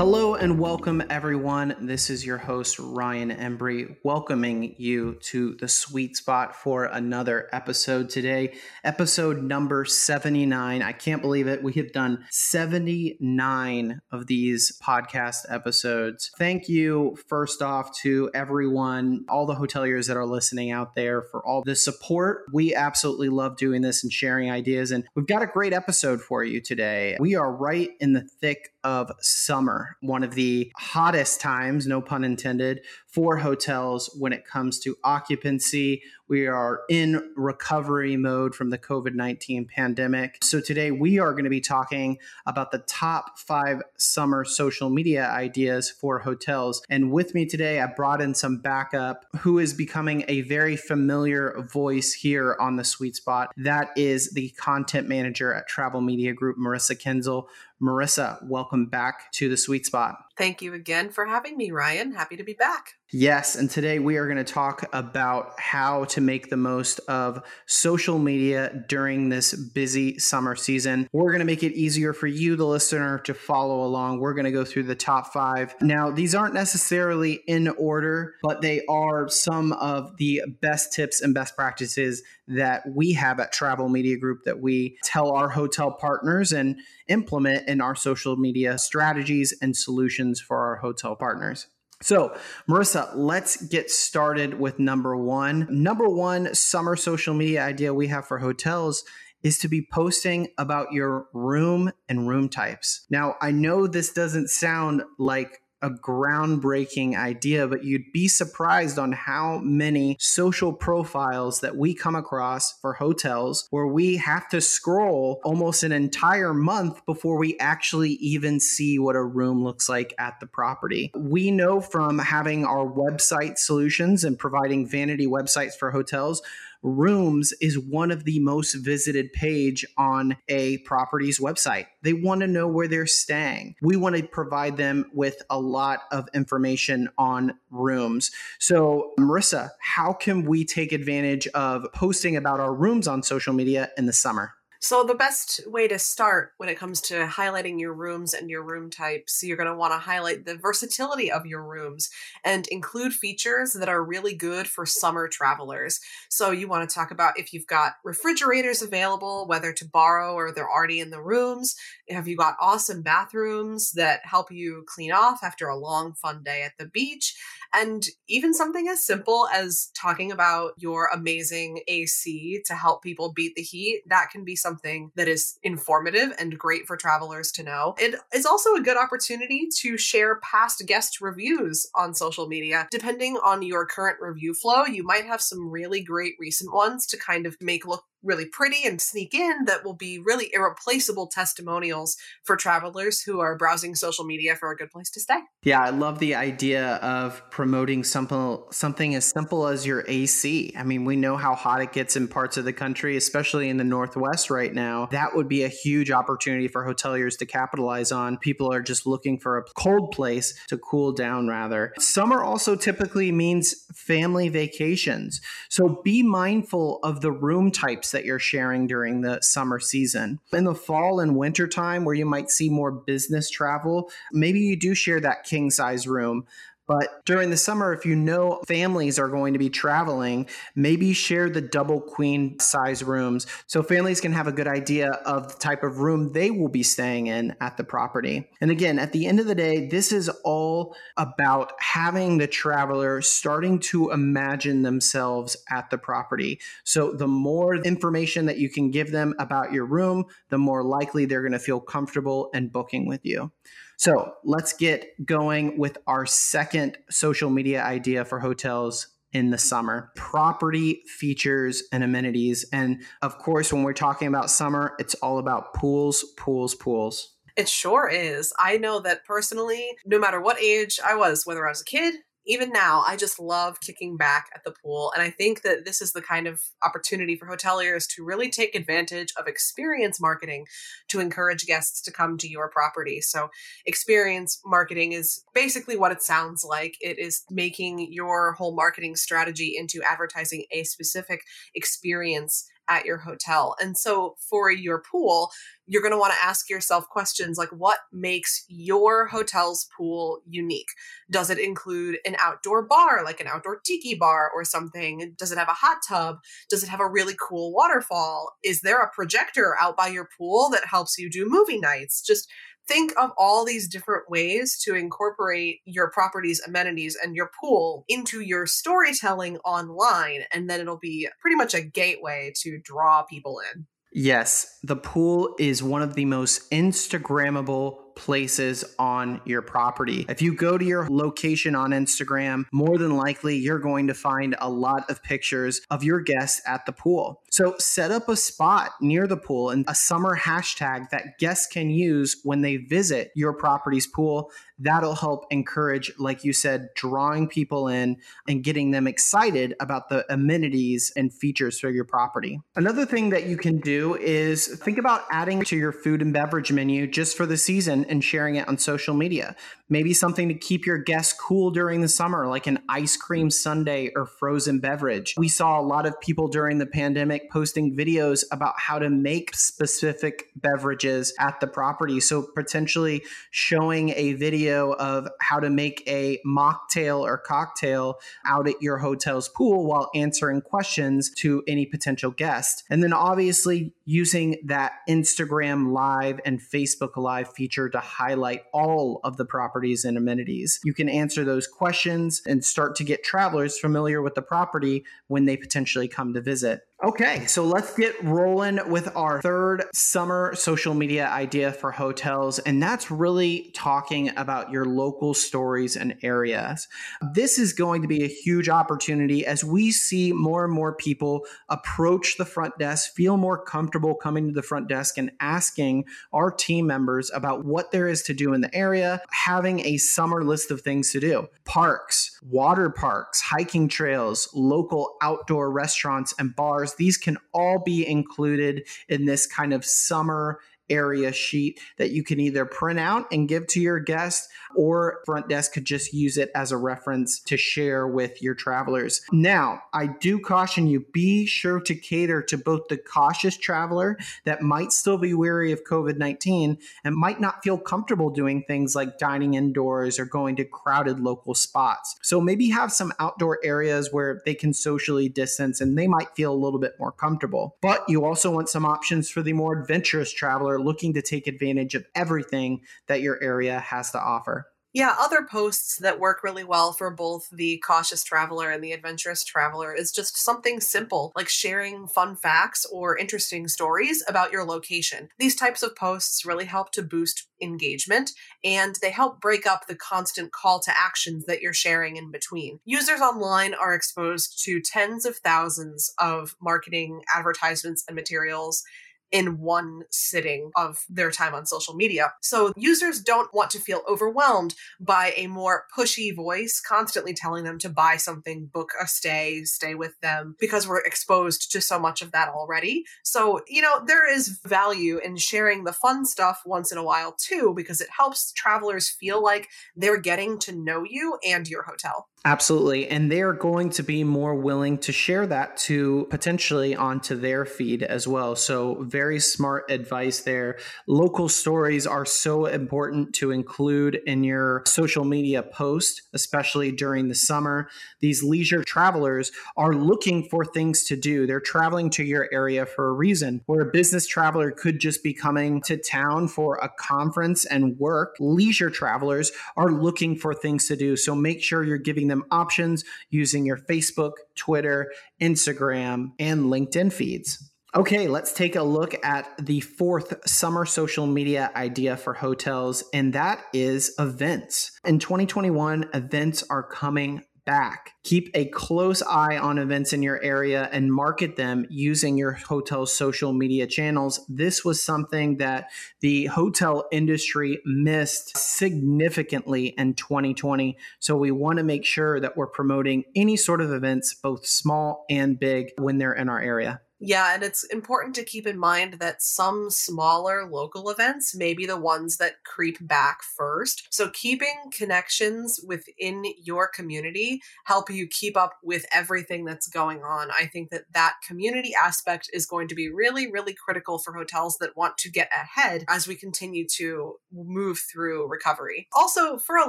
Hello and welcome, everyone. This is your host, Ryan Embry, welcoming you to the sweet spot for another episode today, episode number 79. I can't believe it. We have done 79 of these podcast episodes. Thank you, first off, to everyone, all the hoteliers that are listening out there for all the support. We absolutely love doing this and sharing ideas. And we've got a great episode for you today. We are right in the thick of summer, one of the hottest times, no pun intended, for hotels when it comes to occupancy. We are in recovery mode from the COVID 19 pandemic. So, today we are going to be talking about the top five summer social media ideas for hotels. And with me today, I brought in some backup who is becoming a very familiar voice here on the sweet spot. That is the content manager at Travel Media Group, Marissa Kenzel. Marissa, welcome back to the sweet spot. Thank you again for having me, Ryan. Happy to be back. Yes, and today we are going to talk about how to make the most of social media during this busy summer season. We're going to make it easier for you, the listener, to follow along. We're going to go through the top five. Now, these aren't necessarily in order, but they are some of the best tips and best practices that we have at Travel Media Group that we tell our hotel partners and implement in our social media strategies and solutions for our hotel partners. So, Marissa, let's get started with number one. Number one summer social media idea we have for hotels is to be posting about your room and room types. Now, I know this doesn't sound like a groundbreaking idea, but you'd be surprised on how many social profiles that we come across for hotels where we have to scroll almost an entire month before we actually even see what a room looks like at the property. We know from having our website solutions and providing vanity websites for hotels rooms is one of the most visited page on a property's website. They want to know where they're staying. We want to provide them with a lot of information on rooms. So, Marissa, how can we take advantage of posting about our rooms on social media in the summer? So, the best way to start when it comes to highlighting your rooms and your room types, you're going to want to highlight the versatility of your rooms and include features that are really good for summer travelers. So, you want to talk about if you've got refrigerators available, whether to borrow or they're already in the rooms. Have you got awesome bathrooms that help you clean off after a long, fun day at the beach? And even something as simple as talking about your amazing AC to help people beat the heat, that can be something that is informative and great for travelers to know. It is also a good opportunity to share past guest reviews on social media. Depending on your current review flow, you might have some really great recent ones to kind of make look really pretty and sneak in that will be really irreplaceable testimonials for travelers who are browsing social media for a good place to stay. Yeah, I love the idea of promoting something something as simple as your AC. I mean, we know how hot it gets in parts of the country, especially in the northwest right now. That would be a huge opportunity for hoteliers to capitalize on. People are just looking for a cold place to cool down rather. Summer also typically means family vacations. So be mindful of the room types that you're sharing during the summer season. In the fall and winter time, where you might see more business travel, maybe you do share that king size room. But during the summer, if you know families are going to be traveling, maybe share the double queen size rooms so families can have a good idea of the type of room they will be staying in at the property. And again, at the end of the day, this is all about having the traveler starting to imagine themselves at the property. So the more information that you can give them about your room, the more likely they're going to feel comfortable and booking with you. So let's get going with our second social media idea for hotels in the summer property features and amenities. And of course, when we're talking about summer, it's all about pools, pools, pools. It sure is. I know that personally, no matter what age I was, whether I was a kid, even now, I just love kicking back at the pool. And I think that this is the kind of opportunity for hoteliers to really take advantage of experience marketing to encourage guests to come to your property. So, experience marketing is basically what it sounds like it is making your whole marketing strategy into advertising a specific experience at your hotel. And so for your pool, you're going to want to ask yourself questions like what makes your hotel's pool unique? Does it include an outdoor bar, like an outdoor tiki bar or something? Does it have a hot tub? Does it have a really cool waterfall? Is there a projector out by your pool that helps you do movie nights? Just think of all these different ways to incorporate your property's amenities and your pool into your storytelling online. And then it'll be pretty much a gateway to draw people in. Yes, the pool is one of the most Instagrammable places on your property. If you go to your location on Instagram, more than likely you're going to find a lot of pictures of your guests at the pool. So set up a spot near the pool and a summer hashtag that guests can use when they visit your property's pool that'll help encourage, like you said, drawing people in and getting them excited about the amenities and features for your property. Another thing that you can do is think about adding to your food and beverage menu just for the season and sharing it on social media. Maybe something to keep your guests cool during the summer, like an ice cream sundae or frozen beverage. We saw a lot of people during the pandemic posting videos about how to make specific beverages at the property. So potentially showing a video of how to make a mocktail or cocktail out at your hotel's pool while answering questions to any potential guest. And then obviously using that Instagram live and Facebook live feature to highlight all of the properties and amenities. You can answer those questions and start to get travelers familiar with the property when they potentially come to visit. Okay, so let's get rolling with our third summer social media idea for hotels, and that's really talking about your local stories and areas. This is going to be a huge opportunity as we see more and more people approach the front desk, feel more comfortable coming to the front desk and asking our team members about what there is to do in the area, having a summer list of things to do parks, water parks, hiking trails, local outdoor restaurants, and bars these can all be included in this kind of summer area sheet that you can either print out and give to your guest or front desk could just use it as a reference to share with your travelers. Now, I do caution you be sure to cater to both the cautious traveler that might still be wary of COVID 19 and might not feel comfortable doing things like dining indoors or going to crowded local spots. So maybe have some outdoor areas where they can socially distance and they might feel a little bit more comfortable. But you also want some options for the more adventurous traveler looking to take advantage of everything that your area has to offer. Yeah, other posts that work really well for both the cautious traveler and the adventurous traveler is just something simple, like sharing fun facts or interesting stories about your location. These types of posts really help to boost engagement and they help break up the constant call to actions that you're sharing in between. Users online are exposed to tens of thousands of marketing advertisements and materials in one sitting of their time on social media. So users don't want to feel overwhelmed by a more pushy voice constantly telling them to buy something, book a stay, stay with them, because we're exposed to so much of that already. So, you know, there is value in sharing the fun stuff once in a while too, because it helps travelers feel like they're getting to know you and your hotel. Absolutely. And they're going to be more willing to share that to potentially onto their feed as well. So, very smart advice there. Local stories are so important to include in your social media post, especially during the summer. These leisure travelers are looking for things to do. They're traveling to your area for a reason. Where a business traveler could just be coming to town for a conference and work, leisure travelers are looking for things to do. So, make sure you're giving them options using your Facebook, Twitter, Instagram, and LinkedIn feeds. Okay, let's take a look at the fourth summer social media idea for hotels, and that is events. In 2021, events are coming back. Keep a close eye on events in your area and market them using your hotel's social media channels. This was something that the hotel industry missed significantly in 2020. So we want to make sure that we're promoting any sort of events, both small and big, when they're in our area. Yeah, and it's important to keep in mind that some smaller local events may be the ones that creep back first. So keeping connections within your community help you keep up with everything that's going on. I think that that community aspect is going to be really really critical for hotels that want to get ahead as we continue to move through recovery. Also, for a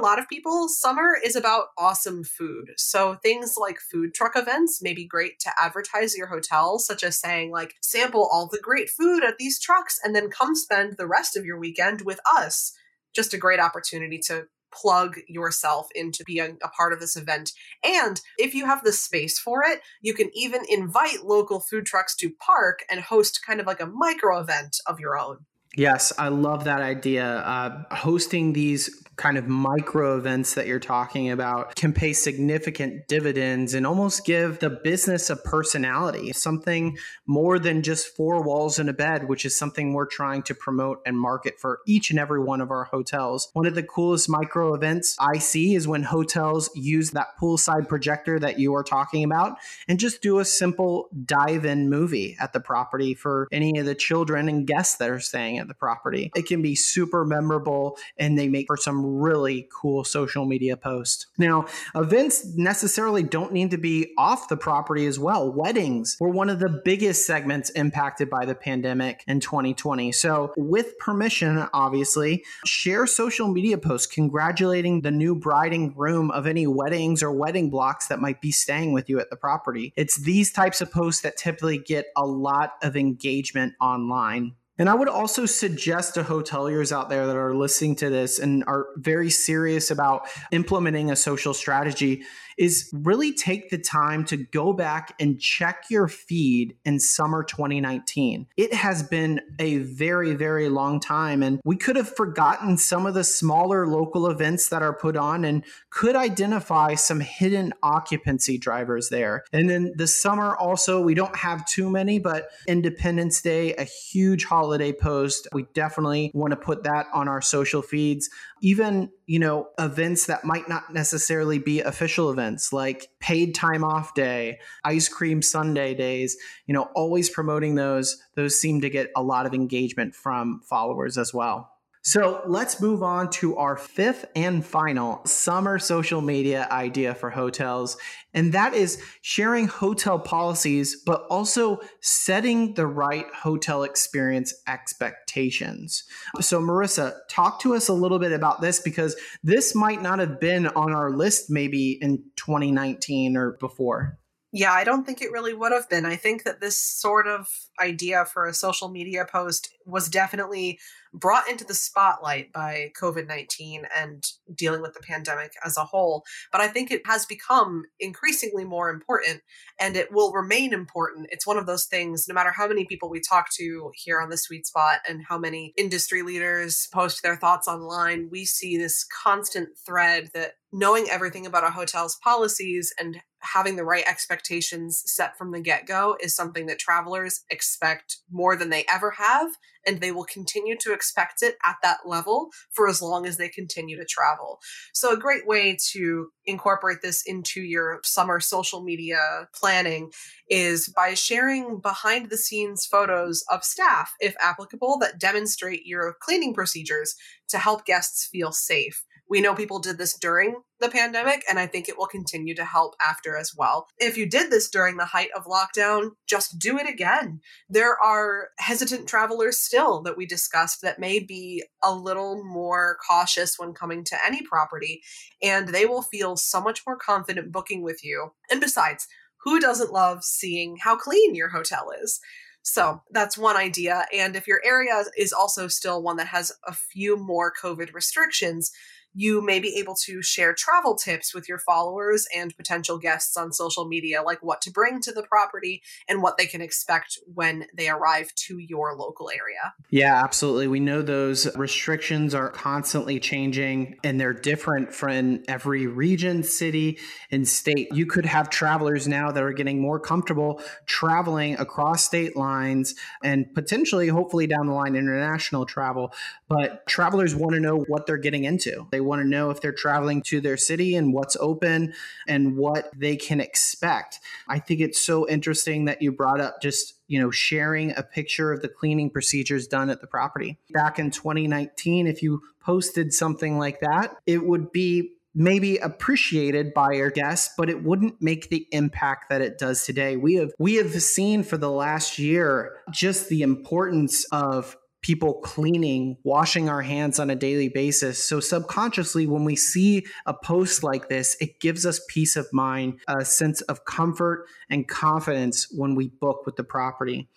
lot of people, summer is about awesome food. So things like food truck events may be great to advertise your hotel such as saying like sample all the great food at these trucks and then come spend the rest of your weekend with us just a great opportunity to plug yourself into being a part of this event. And if you have the space for it, you can even invite local food trucks to park and host kind of like a micro event of your own. Yes, I love that idea. Uh, hosting these kind of micro events that you're talking about can pay significant dividends and almost give the business a personality, something more than just four walls and a bed, which is something we're trying to promote and market for each and every one of our hotels. One of the coolest micro events I see is when hotels use that poolside projector that you are talking about and just do a simple dive in movie at the property for any of the children and guests that are staying at the property. It can be super memorable and they make for some really cool social media post. Now, events necessarily don't need to be off the property as well. Weddings were one of the biggest segments impacted by the pandemic in 2020. So, with permission, obviously, share social media posts congratulating the new bride and groom of any weddings or wedding blocks that might be staying with you at the property. It's these types of posts that typically get a lot of engagement online. And I would also suggest to hoteliers out there that are listening to this and are very serious about implementing a social strategy is really take the time to go back and check your feed in summer 2019. It has been a very, very long time, and we could have forgotten some of the smaller local events that are put on and could identify some hidden occupancy drivers there. And then the summer also, we don't have too many, but Independence Day, a huge holiday post. We definitely want to put that on our social feeds even you know events that might not necessarily be official events like paid time off day ice cream sundae days you know always promoting those those seem to get a lot of engagement from followers as well so let's move on to our fifth and final summer social media idea for hotels. And that is sharing hotel policies, but also setting the right hotel experience expectations. So, Marissa, talk to us a little bit about this because this might not have been on our list maybe in 2019 or before. Yeah, I don't think it really would have been. I think that this sort of idea for a social media post was definitely brought into the spotlight by COVID 19 and dealing with the pandemic as a whole. But I think it has become increasingly more important and it will remain important. It's one of those things, no matter how many people we talk to here on the sweet spot and how many industry leaders post their thoughts online, we see this constant thread that knowing everything about a hotel's policies and having the right expectations set from the get go is something that travelers expect more than they ever have and they will continue to expect it at that level for as long as they continue to travel. So, a great way to incorporate this into your summer social media planning is by sharing behind the scenes photos of staff, if applicable, that demonstrate your cleaning procedures to help guests feel safe. We know people did this during the pandemic, and I think it will continue to help after as well. If you did this during the height of lockdown, just do it again. There are hesitant travelers still that we discussed that may be a little more cautious when coming to any property, and they will feel so much more confident booking with you. And besides, who doesn't love seeing how clean your hotel is? So that's one idea. And if your area is also still one that has a few more COVID restrictions, you may be able to share travel tips with your followers and potential guests on social media, like what to bring to the property and what they can expect when they arrive to your local area. Yeah, absolutely. We know those restrictions are constantly changing and they're different from every region, city, and state. You could have travelers now that are getting more comfortable traveling across state lines and potentially, hopefully, down the line, international travel. But travelers want to know what they're getting into. They want to know if they're traveling to their city and what's open and what they can expect. I think it's so interesting that you brought up just you know sharing a picture of the cleaning procedures done at the property back in 2019 if you posted something like that it would be maybe appreciated by our guests but it wouldn't make the impact that it does today we have we have seen for the last year just the importance of people cleaning, washing our hands on a daily basis. So, subconsciously, when we see a post like this, it gives us peace of mind, a sense of comfort and confidence when we book with the property.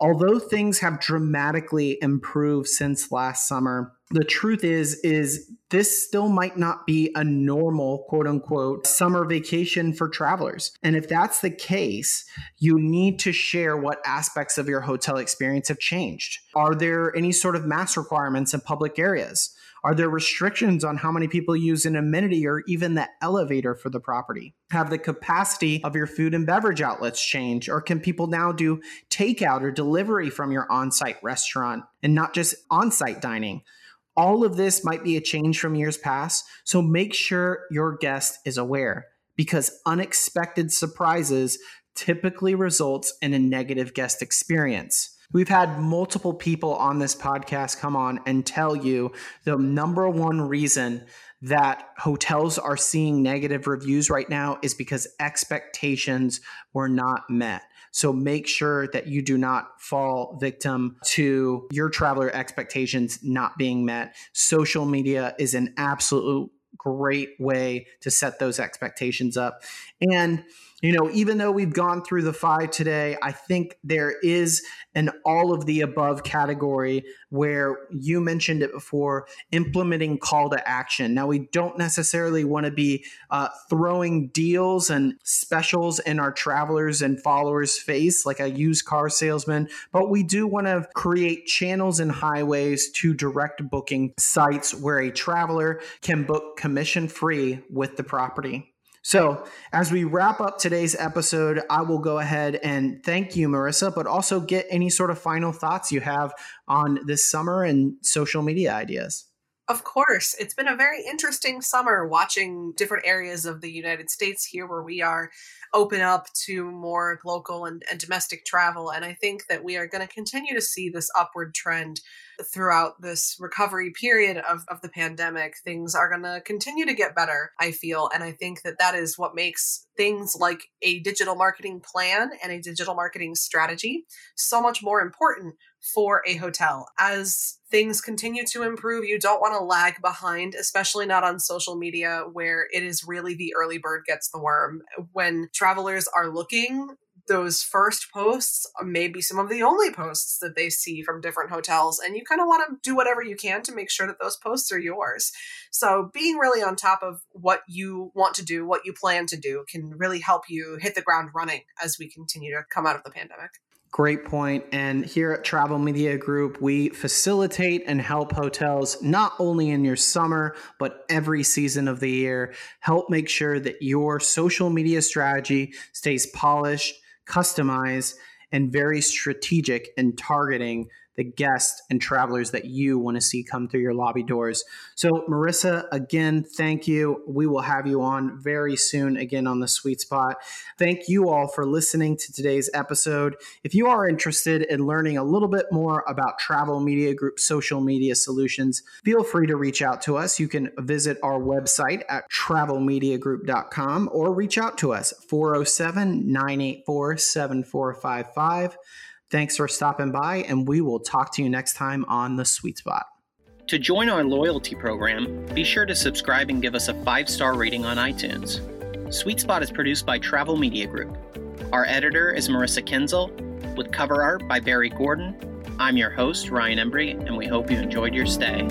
Although things have dramatically improved since last summer, the truth is is this still might not be a normal quote unquote summer vacation for travelers. And if that's the case, you need to share what aspects of your hotel experience have changed. Are there any sort of mask requirements in public areas? Are there restrictions on how many people use an amenity or even the elevator for the property? Have the capacity of your food and beverage outlets changed? Or can people now do takeout or delivery from your on site restaurant and not just on site dining? All of this might be a change from years past, so make sure your guest is aware because unexpected surprises typically results in a negative guest experience. We've had multiple people on this podcast come on and tell you the number one reason that hotels are seeing negative reviews right now is because expectations were not met. So make sure that you do not fall victim to your traveler expectations not being met. Social media is an absolute great way to set those expectations up. And you know, even though we've gone through the five today, I think there is an all of the above category where you mentioned it before implementing call to action. Now, we don't necessarily want to be uh, throwing deals and specials in our travelers and followers' face like a used car salesman, but we do want to create channels and highways to direct booking sites where a traveler can book commission free with the property. So, as we wrap up today's episode, I will go ahead and thank you, Marissa, but also get any sort of final thoughts you have on this summer and social media ideas. Of course. It's been a very interesting summer watching different areas of the United States here where we are open up to more local and, and domestic travel. And I think that we are going to continue to see this upward trend throughout this recovery period of, of the pandemic. Things are going to continue to get better, I feel. And I think that that is what makes things like a digital marketing plan and a digital marketing strategy so much more important for a hotel. As things continue to improve, you don't want to lag behind, especially not on social media where it is really the early bird gets the worm. When travelers are looking those first posts uh, may be some of the only posts that they see from different hotels and you kind of want to do whatever you can to make sure that those posts are yours so being really on top of what you want to do what you plan to do can really help you hit the ground running as we continue to come out of the pandemic Great point. And here at Travel Media Group, we facilitate and help hotels not only in your summer, but every season of the year. Help make sure that your social media strategy stays polished, customized, and very strategic in targeting the guests and travelers that you want to see come through your lobby doors. So, Marissa, again, thank you. We will have you on very soon again on the sweet spot. Thank you all for listening to today's episode. If you are interested in learning a little bit more about Travel Media Group social media solutions, feel free to reach out to us. You can visit our website at travelmediagroup.com or reach out to us 407 984 7455. Thanks for stopping by, and we will talk to you next time on The Sweet Spot. To join our loyalty program, be sure to subscribe and give us a five star rating on iTunes. Sweet Spot is produced by Travel Media Group. Our editor is Marissa Kinzel, with cover art by Barry Gordon. I'm your host, Ryan Embry, and we hope you enjoyed your stay.